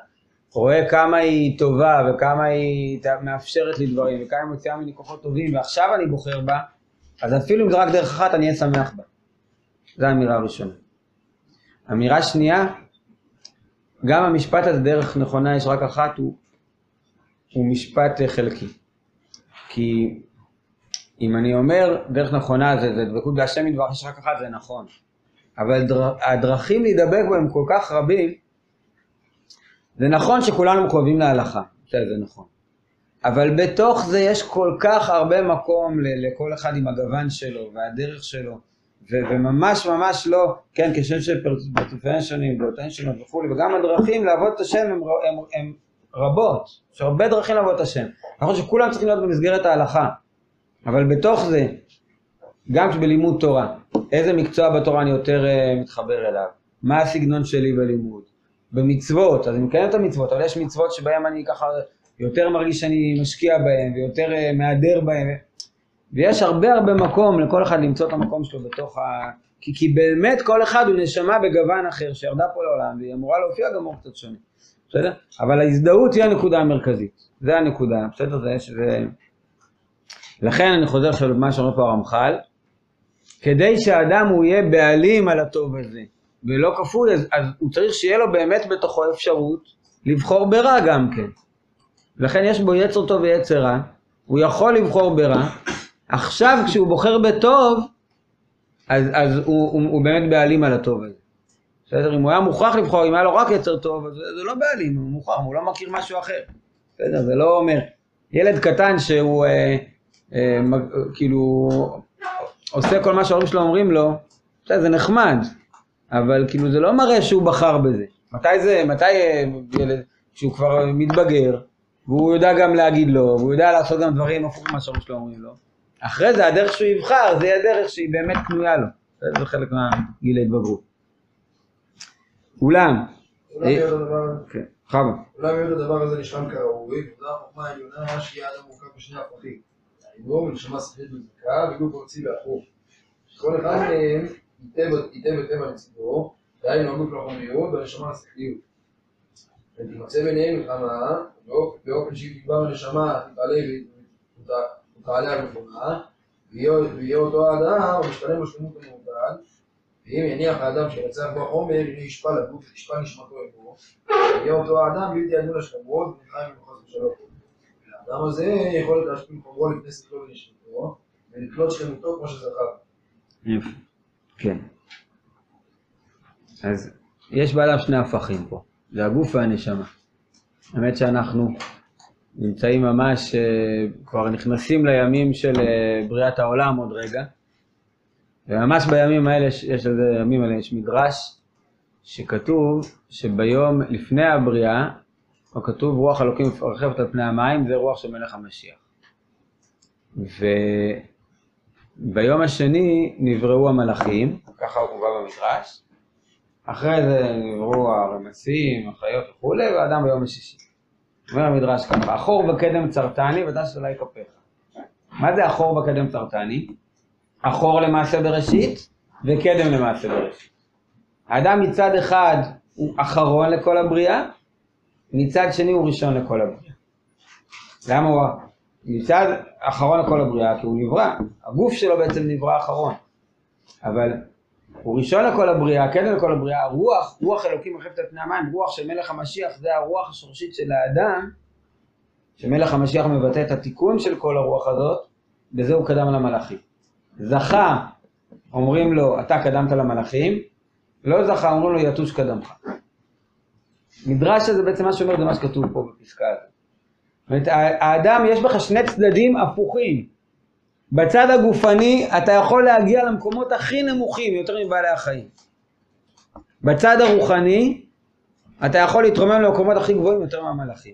Speaker 1: רואה כמה היא טובה וכמה היא מאפשרת לי דברים וכמה היא מוציאה ממני כוחות טובים ועכשיו אני בוחר בה, אז אפילו אם זה רק דרך אחת אני אהיה שמח בה. זו האמירה הראשונה. אמירה שנייה, גם המשפט הזה דרך נכונה יש רק אחת הוא, הוא משפט חלקי. כי אם אני אומר דרך נכונה זה, זה דבקות בהשם מדבר יש רק אחת זה נכון. אבל דר, הדרכים להידבק בהם כל כך רבים, זה נכון שכולנו מחויבים להלכה, בסדר, זה נכון. אבל בתוך זה יש כל כך הרבה מקום לכל אחד עם הגוון שלו והדרך שלו, ו- וממש ממש לא, כן, כשם שפרצופיהן שונים, דעותיהן שונות וכולי, וגם הדרכים לעבוד את השם הם, הם, הם רבות, יש הרבה דרכים לעבוד את השם. נכון שכולם צריכים להיות במסגרת ההלכה, אבל בתוך זה, גם בלימוד תורה, איזה מקצוע בתורה אני יותר uh, מתחבר אליו, מה הסגנון שלי בלימוד, במצוות, אז אני מקיים את המצוות, אבל יש מצוות שבהן אני ככה יותר מרגיש שאני משקיע בהן ויותר uh, מהדר בהן. ויש הרבה הרבה מקום לכל אחד למצוא את המקום שלו בתוך ה... כי, כי באמת כל אחד הוא נשמה בגוון אחר שירדה פה לעולם והיא אמורה להופיע גם אור קצת שונה, בסדר? אבל ההזדהות היא הנקודה המרכזית, זה הנקודה, בסדר? זה, זה... לכן אני חוזר עכשיו למה שאומר פה הרמח"ל, כדי שהאדם הוא יהיה בעלים על הטוב הזה ולא כפוי, אז, אז הוא צריך שיהיה לו באמת בתוכו אפשרות לבחור ברע גם כן. לכן יש בו יצר טוב ויצר רע, הוא יכול לבחור ברע, עכשיו כשהוא בוחר בטוב, אז, אז הוא, הוא, הוא באמת בעלים על הטוב הזה. בסדר? אם הוא היה מוכרח לבחור, אם היה לו רק יצר טוב, אז זה, לא בעלים, הוא מוכרח, הוא לא מכיר משהו אחר. בסדר? זה לא אומר. ילד קטן שהוא אה, אה, כאילו עושה כל מה שההורים שלו אומרים לו, בסדר, זה נחמד, אבל כאילו זה לא מראה שהוא בחר בזה. מתי זה, מתי אה, ילד, כשהוא כבר מתבגר, והוא יודע גם להגיד לו, והוא יודע לעשות גם דברים הפוך ממה שההורים שלו אומרים לו. אחרי זה הדרך שהוא יבחר, זה יהיה דרך שהיא באמת קנויה לו. זה חלק מהגיל ההתבגרות. אולם,
Speaker 5: אולי להיות הדבר הזה נשלם כראוי, וזו החוכמה העליונה שיהיה אדם מורכב בשני הפכים. הדיבור ונשמה שכלית וזכה, וגוף ארצי והפוך. שכל אחד מהם היטב על צדו, דהיינו הגוף לחומריות והנשמה לשכליות. ותימצא ביניהם מלחמה, באופ- באופן שהיא תגבר הנשמה, תתעלה ות- ותעלה על מקומה, ויהיה אותו האדם המשתלם בשלמות המעובד, ואם יניח האדם שינצח בו החומר, הנה ישפע לגוף ותשפע נשמתו עמו, יהיה אותו האדם בלתי עדון לשלמות, ונלחם עם חס ושלום. האדם הזה יכול להשפיל חומרו לפני שכלו ונשמתו, ולקלוט שלמותו כמו שזכר.
Speaker 1: יפה. כן. אז יש בעליו שני הפכים פה, זה הגוף והנשמה. האמת שאנחנו נמצאים ממש, אה, כבר נכנסים לימים של אה, בריאת העולם עוד רגע, וממש בימים האלה, יש יש על זה, ימים האלה יש מדרש, שכתוב שביום לפני הבריאה, או כתוב רוח אלוקים מרחבת על פני המים, זה רוח של מלך המשיח. וביום השני נבראו המלאכים, ככה הוא מובא במדרש, אחרי זה נבראו הרמסים, החיות וכולי, והאדם ביום השישי. אומר המדרש ככה, אחור בקדם צרתני ודש עלי כפיך. מה זה אחור בקדם צרתני? אחור למעשה בראשית וקדם למעשה בראשית. האדם מצד אחד הוא אחרון לכל הבריאה, מצד שני הוא ראשון לכל הבריאה. למה הוא מצד אחרון לכל הבריאה? כי הוא נברא, הגוף שלו בעצם נברא אחרון. אבל הוא ראשון לכל הבריאה, קדם לכל הבריאה, הרוח, רוח אלוקים מרחבת על פני המים, רוח של מלך המשיח, זה הרוח השורשית של האדם, שמלך המשיח מבטא את התיקון של כל הרוח הזאת, בזה הוא קדם למלאכים. זכה, אומרים לו, אתה קדמת למלאכים, לא זכה, אומרים לו, יתוש קדמך. מדרש הזה בעצם מה שאומר זה מה שכתוב פה בפסקה הזאת. זאת אומרת, האדם יש בך שני צדדים הפוכים. בצד הגופני אתה יכול להגיע למקומות הכי נמוכים יותר מבעלי החיים. בצד הרוחני אתה יכול להתרומם למקומות הכי גבוהים יותר מהמלאכים.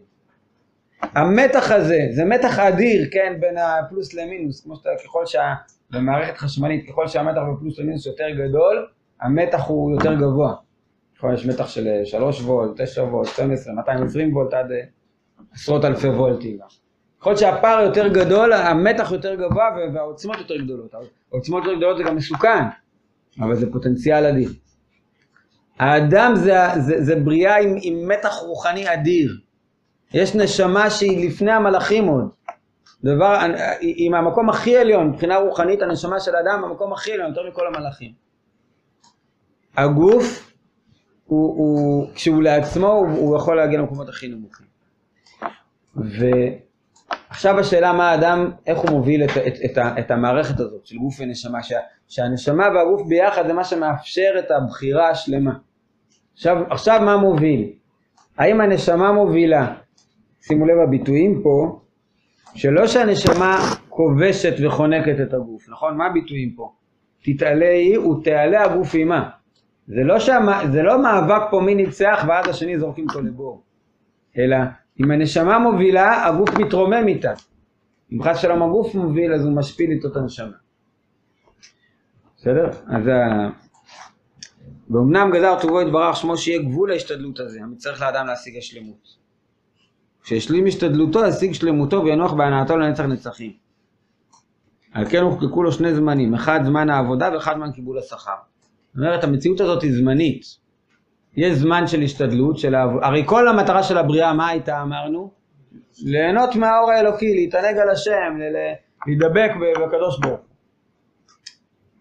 Speaker 1: המתח הזה, זה מתח אדיר, כן, בין הפלוס למינוס, כמו שאתה, ככל שה... במערכת חשמלית, ככל שהמתח בפלוס למינוס יותר גדול, המתח הוא יותר גבוה. יכול יש מתח של 3 וולט, 9 וולט, 12, 220 וולט עד אה, עשרות אלפי וולטים. ככל שהפער יותר גדול, המתח יותר גבוה והעוצמות יותר גדולות. העוצמות יותר גדולות זה גם מסוכן, אבל זה פוטנציאל אדיר. האדם זה, זה, זה בריאה עם, עם מתח רוחני אדיר. יש נשמה שהיא לפני המלאכים עוד. דבר, היא מהמקום הכי עליון, מבחינה רוחנית הנשמה של האדם במקום הכי עליון, יותר מכל המלאכים. הגוף, הוא, הוא, כשהוא לעצמו, הוא, הוא יכול להגיע למקומות הכי נמוכים. ועכשיו השאלה מה האדם, איך הוא מוביל את, את, את, את המערכת הזאת של גוף ונשמה, שה, שהנשמה והגוף ביחד זה מה שמאפשר את הבחירה השלמה. עכשיו, עכשיו מה מוביל? האם הנשמה מובילה? שימו לב הביטויים פה, שלא שהנשמה כובשת וחונקת את הגוף, נכון? מה הביטויים פה? תתעלה היא ותעלה הגוף עימה. זה לא, שהמה, זה לא מאבק פה מי ניצח ואז השני זורקים אותו לבור, אלא אם הנשמה מובילה, הגוף מתרומם איתה. אם חס שלום הגוף מוביל, אז הוא משפיל איתו את הנשמה. בסדר? אז ה... ואומנם גזר טובו יתברך שמו שיהיה גבול ההשתדלות הזה, המצטרך לאדם להשיג השלמות. כשישלים השתדלותו, ישיג שלמותו וינוח בהנאתו לנצח נצחים. על כן הוחקקו לו שני זמנים, אחד זמן העבודה ואחד זמן קיבול השכר. זאת אומרת, המציאות הזאת היא זמנית. יש זמן של השתדלות, של העב... הרי כל המטרה של הבריאה, מה הייתה אמרנו? ליהנות מהאור האלוקי, להתענג על השם, ל- להידבק בקדוש ברוך.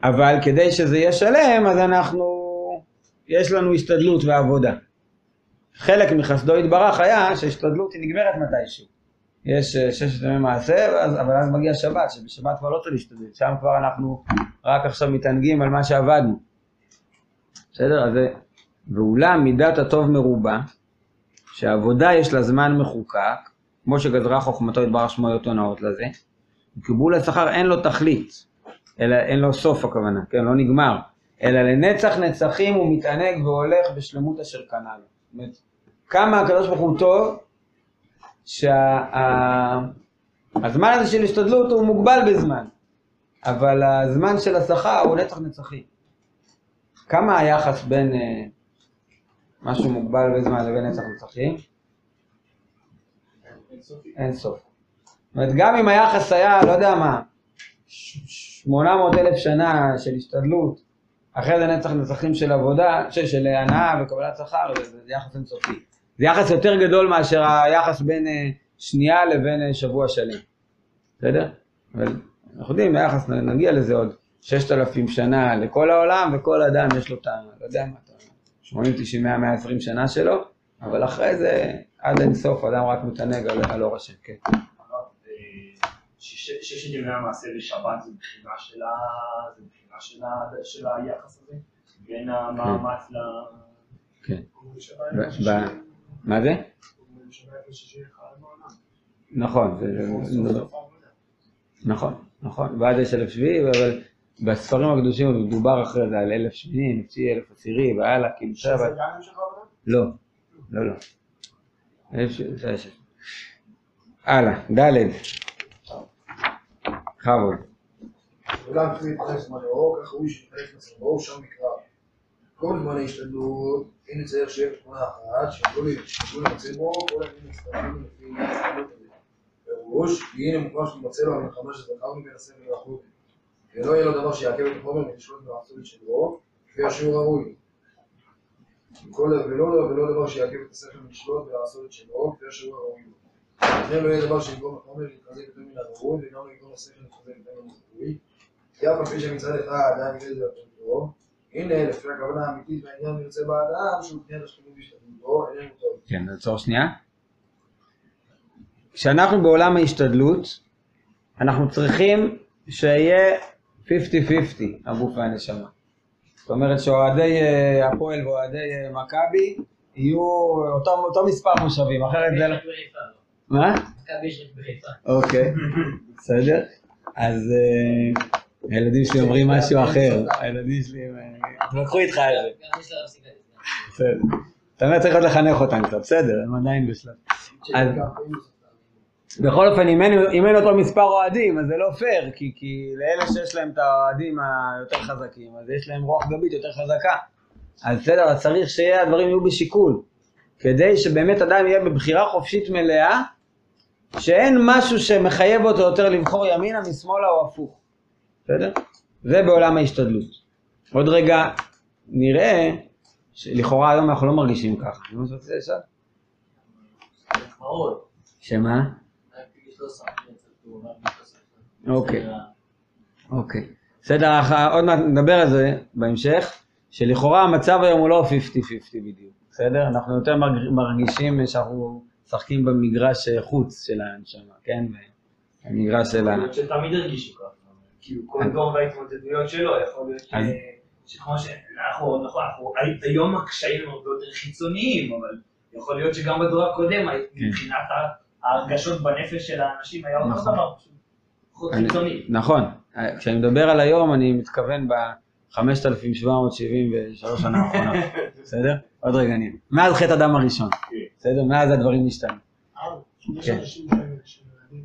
Speaker 1: אבל כדי שזה יהיה שלם, אז אנחנו, יש לנו השתדלות ועבודה. חלק מחסדו יתברך היה שהשתדלות היא נגמרת מתישהו. יש אה, ששת ימי מעשה, אבל אז מגיע שבת, שבשבת כבר לא צריך להשתדל, שם כבר אנחנו רק עכשיו מתענגים על מה שעבדנו. בסדר? אז ואולם מידת הטוב מרובה, שהעבודה יש לה זמן מחוקק, כמו שגזרה חוכמתו יתברך שמו היותו נאות לזה, וקיבול השכר אין לו תכלית, אלא אין לו סוף הכוונה, כן, לא נגמר, אלא לנצח נצחים הוא מתענג והולך בשלמות אשר קנה לו. כמה הקדוש ברוך הוא טוב, שהזמן הזה של השתדלות הוא מוגבל בזמן, אבל הזמן של השכר הוא נצח נצחים. כמה היחס בין אה, משהו מוגבל בזמן לבין נצח נצחים? אין סוף. זאת אומרת, גם אם היחס היה, לא יודע מה, 800 אלף שנה של השתדלות, אחרי זה נצח נצחים של עבודה, של, של הנאה וקבלת שכר, זה, זה יחס אינסופי. זה יחס יותר גדול מאשר היחס בין אה, שנייה לבין אה, שבוע שלם. בסדר? אבל אנחנו יודעים, היחס, נגיע לזה עוד 6,000 שנה לכל העולם, וכל אדם יש לו את ה... לא יודע מה, את ה- 80, 90, 100, 120 שנה שלו, אבל אחרי זה, עד אין סוף, אדם רק מתענג על, אור השם, כן.
Speaker 3: אה, שש- ששת ימי המעשה בשבת זה בחינה של ה- של היחס הזה, בין המאמץ ל...
Speaker 1: כן. ב- ב- מה זה? נכון, זה, נכון, נכון, ועד יש אלף שביעי, אבל בספרים הקדושים מדובר אחרי זה על אלף שמיני, נפשי, אלף עשירי, והלאה, כאילו שבת. לא, לא, לא. אלף ש- זה יש. הלאה, ד' בכבוד.
Speaker 5: אולם כפי יתחלק זמן אור, כך ראוי שיתחלק זמן אור, שם נקרא. כל זמני השתדלות, אין לצייר שיהיה תמונה אחת, שיוכלו להימצא בו, כל הימים מצטרפים לפי השתדלות הזה. פירוש, כי הנה מוכרח שתימצא לו המלחמה שזכר מבין הסבל והחוט. ולא יהיה לו דבר שיעכב את החומר מלשלוט במחצולת שלו, כפי השיעור הראוי. כל- ולא דבר שיעכב את השכל מלשלוט ולעשות את שלו, כפי השיעור הראוי לו. לא יהיה דבר שיגרום לחומר להתחזק יותר מן הראוי, וגם לא יגרום לשכל להתחזק יותר מן הראוי. כי אף על פי שמצד אחד עדיין יראה את זה יותר טוב, הנה לפי הכוונה האמיתית והעניין נרצה באדם שהוא קניית השכנים בהשתדלותו, איננו טוב.
Speaker 1: כן, נעצור שנייה. כשאנחנו בעולם ההשתדלות, אנחנו צריכים שיהיה 50-50 הגוף והנשמה. זאת אומרת שאוהדי אה, הפועל ואוהדי אה, מכבי יהיו אותו, אותו מספר מושבים, אחרת זה לא...
Speaker 4: לא.
Speaker 1: מה?
Speaker 4: מכבי יש רק בחיפה.
Speaker 1: אוקיי, בסדר. אז אה, הילדים שלי אומרים משהו אחר. הילדים שלי, לקחו איתך את זה. אתה אומר צריך עוד לחנך אותם קצת, בסדר, הם עדיין בשלב. בכל אופן, אם אין, אותו מספר אוהדים, אז זה לא פייר, כי לאלה שיש להם את האוהדים היותר חזקים, אז יש להם רוח גבית יותר חזקה. אז בסדר, אז צריך שהדברים יהיו בשיקול, כדי שבאמת אדם יהיה בבחירה חופשית מלאה, שאין משהו שמחייב אותו יותר לבחור ימינה, משמאלה או הפוך. בסדר? זה בעולם ההשתדלות. עוד רגע נראה שלכאורה היום אנחנו לא מרגישים ככה. מה שאתה רוצה לשאול? שמה? אוקיי. אוקיי. בסדר, עוד מעט נדבר על זה בהמשך, שלכאורה המצב היום הוא לא 50-50 בדיוק, בסדר? אנחנו יותר מרג- מרגישים שאנחנו משחקים במגרש חוץ של הנשמה, כן? במגרש של ה...
Speaker 3: שתמיד הרגישו ככה. כאילו כל דור וההתמודדויות שלו, יכול להיות שכמו שאנחנו, נכון, אנחנו, היום הקשיים הם הרבה יותר חיצוניים, אבל יכול להיות שגם בדור הקודם, מבחינת ה- ההרגשות בנפש של האנשים, היה אותו
Speaker 1: כן. נכון.
Speaker 3: דבר, פחות
Speaker 1: אני-
Speaker 3: חיצוני.
Speaker 1: נכון, כשאני מדבר על היום אני מתכוון ב-5773 שנה האחרונה, בסדר? עוד רגע נהיה. מאז חטא הדם הראשון, בסדר? מאז הדברים השתנו.
Speaker 6: יש
Speaker 1: כן.
Speaker 6: אנשים שהם שנולדים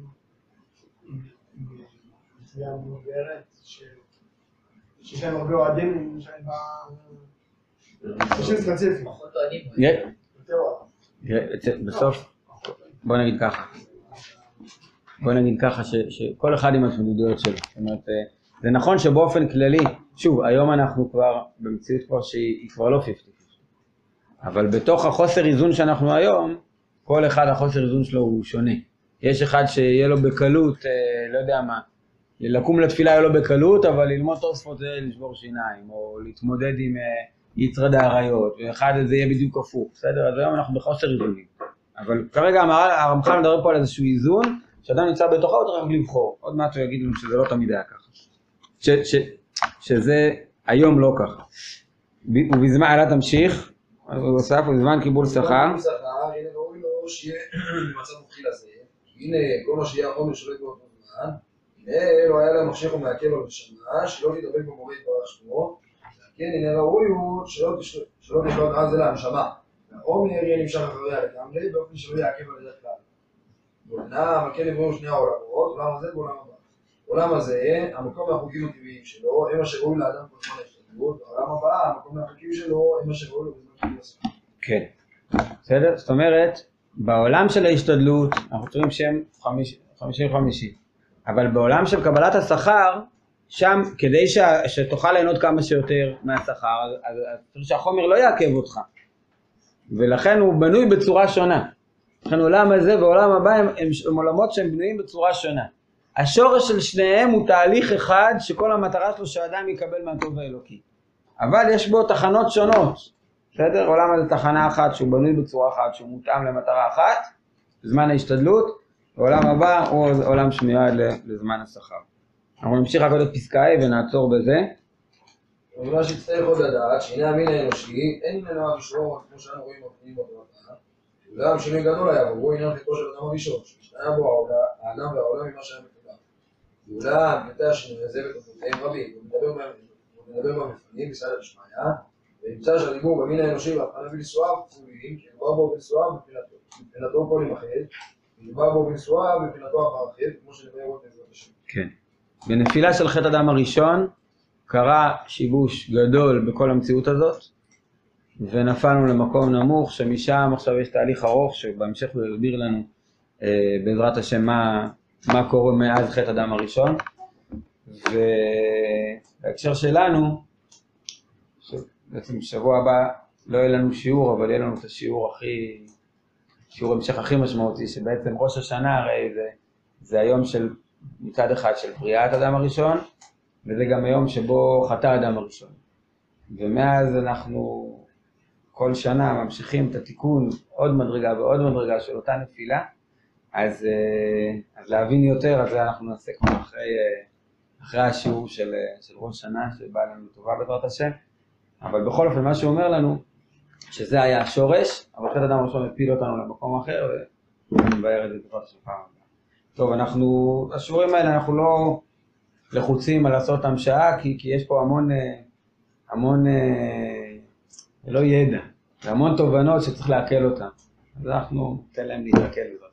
Speaker 6: עם עם נטייה מבוגרת, שיש להם הרבה אוהדים, שהם ב- אנשים ספציפיים,
Speaker 4: פחות אוהדים.
Speaker 1: יה-
Speaker 6: יותר אוהדים.
Speaker 1: יה- בסוף, בוא נגיד ככה, בוא נגיד ככה, ש, שכל אחד עם ההתמודדויות שלו. זאת אומרת, אה, זה נכון שבאופן כללי, שוב, היום אנחנו כבר במציאות כבר שהיא כבר לא 50, אבל בתוך החוסר איזון שאנחנו היום, כל אחד החוסר איזון שלו הוא שונה. יש אחד שיהיה לו בקלות, אה, לא יודע מה, לקום לתפילה יהיה לו בקלות, אבל ללמוד תוספות זה לשבור שיניים, או להתמודד עם אה, יצרד האריות, ואחד זה יהיה בדיוק הפוך, בסדר? אז היום אנחנו בחוסר איזונים. אבל כרגע המהר"ל- הרמח"ל מדבר פה על איזשהו איזון, שאדם נמצא בתוכו, הוא צריך לבחור. עוד מעט הוא יגיד לנו שזה לא תמיד היה ככה. ש, ש, שזה היום לא ככה. ובזמן, הלאה תמשיך, הוא הוסף, ובזמן קיבול שכר.
Speaker 5: הנה ראוי לו שיהיה במצב מתחיל הזה, הנה כל מה שיהיה החומר שולט באותו זמן, הנה לא היה להם מחשב ומעכב על נשמה, שלא תדבק במורה יתברך שמו, כן הנה ראוי הוא שלא תש- שלא תשלוט אז אלא הנשמה, והחומר יהיה נמשך אחריה לגמרי באופן שלא יעכב על ידי כלל. ואומנם הכן יבואו שני העולמות, עולם הזה ועולם הבא. עולם הזה, המקום והחוקים הטבעיים שלו, הם אשר ראוי לאדם כל זמן ההשתתפות, והעולם הבא, המקום והחוקים שלו, הם אשר ראוי לו בזמן השכר.
Speaker 1: כן. בסדר? זאת אומרת, בעולם של ההשתדלות, אנחנו צריכים שהם חמישים חמישי. אבל בעולם של קבלת השכר, שם, כדי ש... שתוכל ליהנות כמה שיותר מהשכר, אז, צריך שהחומר לא יעכב אותך. ולכן הוא בנוי בצורה שונה. לכן עולם הזה ועולם הבא הם, הם, הם עולמות שהם בנויים בצורה שונה. השורש של שניהם הוא תהליך אחד שכל המטרה שלו שהאדם יקבל מהטוב האלוקי. אבל יש בו תחנות שונות. בסדר? עולם הזה תחנה אחת שהוא בנוי בצורה אחת, שהוא מותאם למטרה אחת, זמן ההשתדלות, ועולם הבא הוא עולם שמיועד לזמן השכר. אנחנו נמשיך רק עוד את פסקה ה' ונעצור בזה.
Speaker 5: ומה שיצטרך עוד לדעת, שהנה המין האנושי, אין ממנו הראשון, כמו שאנו רואים בפנים בתורה, אולם שינוי גדול היה בו, והוא עניין חטאו של אדם הראשון, שהשתנה בו העולם- האדם והעולם ממה שהיה מקודם. ואולם, פרטי השינוי הזה בתוכניותיהם רבים, הוא מדבר הוא במפנים בסייעתא דשמיא, ונמצא שהדיבור במין האנושי והבחנה בנישואיו כפולים, כי מדובר בו בנישואיו מבחינתו כל ימחד,
Speaker 1: כן. בנפילה של חטא אדם הראשון קרה שיבוש גדול בכל המציאות הזאת ונפלנו למקום נמוך שמשם עכשיו יש תהליך ארוך שבהמשך הוא יסביר לנו אה, בעזרת השם מה, מה קורה מאז חטא אדם הראשון ובהקשר שלנו שבעצם שבוע הבא לא יהיה לנו שיעור אבל יהיה לנו את השיעור הכי שיעור המשך הכי משמעותי שבעצם ראש השנה הרי זה, זה היום של מצד אחד של בריאת אדם הראשון, וזה גם היום שבו חטא אדם הראשון. ומאז אנחנו כל שנה ממשיכים את התיקון עוד מדרגה ועוד מדרגה של אותה נפילה, אז, אה, אז להבין יותר, אז זה אנחנו נעשה כבר אחרי, אה, אחרי השיעור של, אה, של ראש שנה, שבא לנו טובה בעזרת השם. אבל בכל אופן, מה שהוא אומר לנו, שזה היה השורש, אבל חטא אדם הראשון הפיל אותנו למקום אחר, ונבהר את זה בעזרת השם פעם. טוב, אנחנו, השיעורים האלה אנחנו לא לחוצים על לעשות אותם שעה, כי, כי יש פה המון, אה, המון, אה, לא ידע, והמון תובנות שצריך לעכל אותן. אז אנחנו ניתן להם להתעכל בזה.